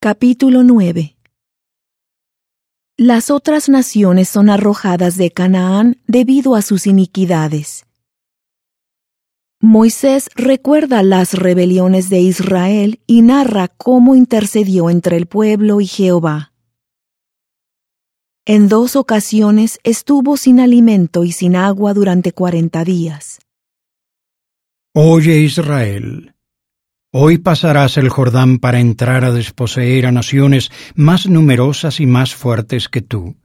Capítulo 9 Las otras naciones son arrojadas de Canaán debido a sus iniquidades. Moisés recuerda las rebeliones de Israel y narra cómo intercedió entre el pueblo y Jehová. En dos ocasiones estuvo sin alimento y sin agua durante cuarenta días. Oye Israel, hoy pasarás el Jordán para entrar a desposeer a naciones más numerosas y más fuertes que tú,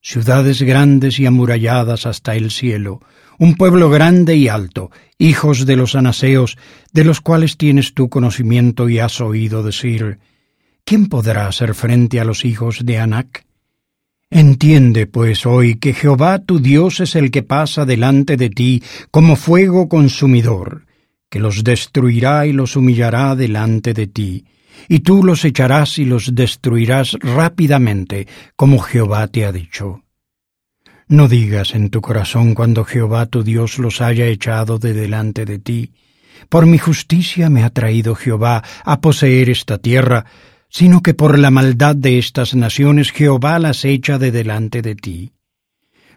ciudades grandes y amuralladas hasta el cielo, un pueblo grande y alto, hijos de los anaseos, de los cuales tienes tu conocimiento y has oído decir, ¿quién podrá hacer frente a los hijos de Anac? Entiende, pues, hoy que Jehová tu Dios es el que pasa delante de ti como fuego consumidor, los destruirá y los humillará delante de ti, y tú los echarás y los destruirás rápidamente, como Jehová te ha dicho. No digas en tu corazón cuando Jehová tu Dios los haya echado de delante de ti, por mi justicia me ha traído Jehová a poseer esta tierra, sino que por la maldad de estas naciones Jehová las echa de delante de ti.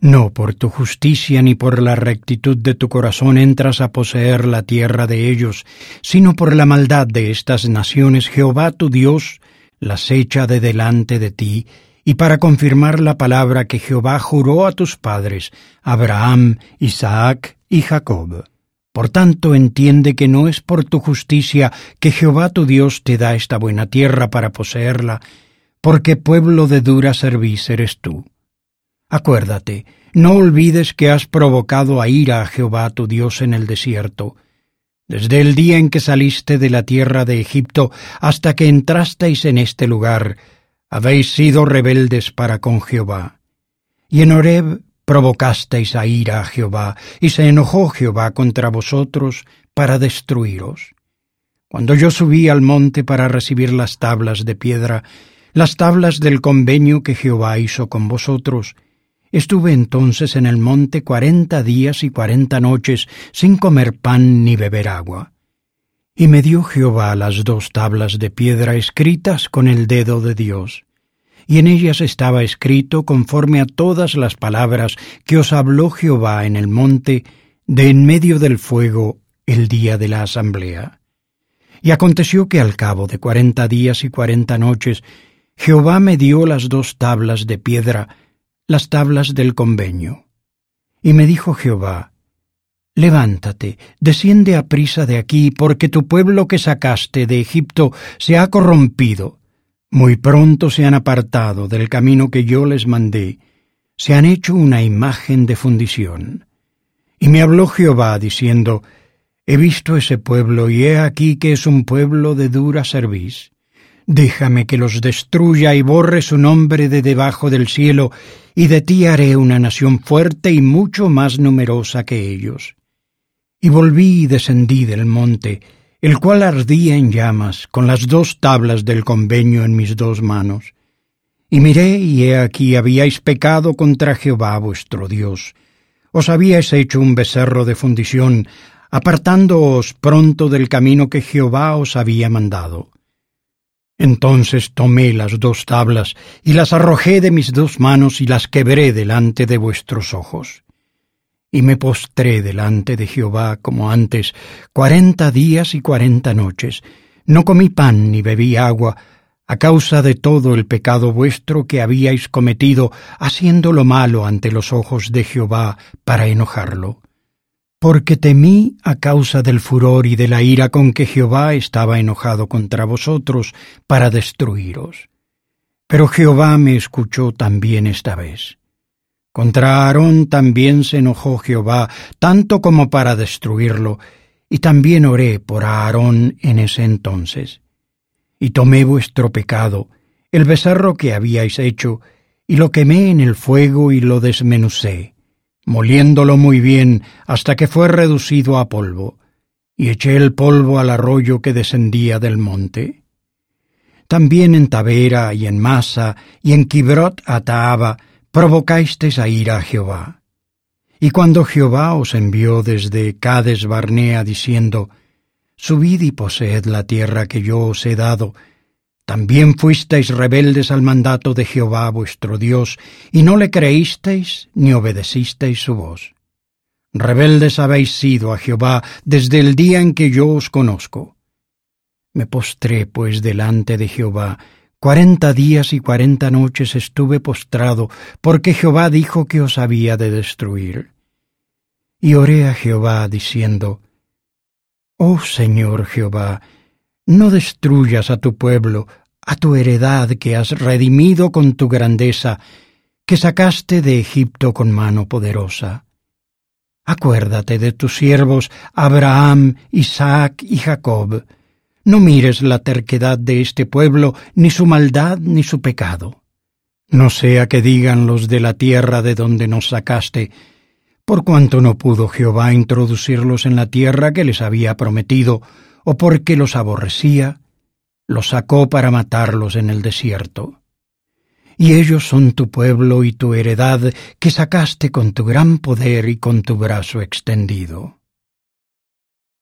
No por tu justicia ni por la rectitud de tu corazón entras a poseer la tierra de ellos, sino por la maldad de estas naciones Jehová tu Dios las echa de delante de ti, y para confirmar la palabra que Jehová juró a tus padres, Abraham, Isaac y Jacob. Por tanto, entiende que no es por tu justicia que Jehová tu Dios te da esta buena tierra para poseerla, porque pueblo de dura cerviz eres tú. Acuérdate, no olvides que has provocado a ira a Jehová tu Dios en el desierto, desde el día en que saliste de la tierra de Egipto hasta que entrasteis en este lugar, habéis sido rebeldes para con Jehová. Y en Horeb provocasteis a ira a Jehová, y se enojó Jehová contra vosotros para destruiros. Cuando yo subí al monte para recibir las tablas de piedra, las tablas del convenio que Jehová hizo con vosotros, estuve entonces en el monte cuarenta días y cuarenta noches sin comer pan ni beber agua. Y me dio Jehová las dos tablas de piedra escritas con el dedo de Dios, y en ellas estaba escrito conforme a todas las palabras que os habló Jehová en el monte de en medio del fuego el día de la asamblea. Y aconteció que al cabo de cuarenta días y cuarenta noches Jehová me dio las dos tablas de piedra, las tablas del convenio. Y me dijo Jehová, Levántate, desciende a prisa de aquí, porque tu pueblo que sacaste de Egipto se ha corrompido. Muy pronto se han apartado del camino que yo les mandé, se han hecho una imagen de fundición. Y me habló Jehová diciendo, He visto ese pueblo y he aquí que es un pueblo de dura cerviz. Déjame que los destruya y borre su nombre de debajo del cielo, y de ti haré una nación fuerte y mucho más numerosa que ellos. Y volví y descendí del monte, el cual ardía en llamas, con las dos tablas del convenio en mis dos manos. Y miré, y he aquí habíais pecado contra Jehová vuestro Dios. Os habíais hecho un becerro de fundición, apartándoos pronto del camino que Jehová os había mandado. Entonces tomé las dos tablas, y las arrojé de mis dos manos, y las quebré delante de vuestros ojos y me postré delante de Jehová como antes, cuarenta días y cuarenta noches. No comí pan ni bebí agua, a causa de todo el pecado vuestro que habíais cometido, haciendo lo malo ante los ojos de Jehová para enojarlo. Porque temí a causa del furor y de la ira con que Jehová estaba enojado contra vosotros para destruiros. Pero Jehová me escuchó también esta vez. Contra Aarón también se enojó Jehová, tanto como para destruirlo, y también oré por Aarón en ese entonces. Y tomé vuestro pecado, el becerro que habíais hecho, y lo quemé en el fuego y lo desmenucé, moliéndolo muy bien hasta que fue reducido a polvo, y eché el polvo al arroyo que descendía del monte. También en Tavera y en Masa y en Kibrot Ataaba provocasteis a ira a Jehová. Y cuando Jehová os envió desde Cades Barnea diciendo, Subid y poseed la tierra que yo os he dado, También fuisteis rebeldes al mandato de Jehová vuestro Dios, y no le creísteis ni obedecisteis su voz. Rebeldes habéis sido a Jehová desde el día en que yo os conozco. Me postré, pues, delante de Jehová. Cuarenta días y cuarenta noches estuve postrado, porque Jehová dijo que os había de destruir. Y oré a Jehová, diciendo, Oh Señor Jehová, no destruyas a tu pueblo, a tu heredad que has redimido con tu grandeza, que sacaste de Egipto con mano poderosa. Acuérdate de tus siervos Abraham, Isaac y Jacob. No mires la terquedad de este pueblo, ni su maldad, ni su pecado. No sea que digan los de la tierra de donde nos sacaste, por cuanto no pudo Jehová introducirlos en la tierra que les había prometido, o porque los aborrecía, los sacó para matarlos en el desierto. Y ellos son tu pueblo y tu heredad que sacaste con tu gran poder y con tu brazo extendido.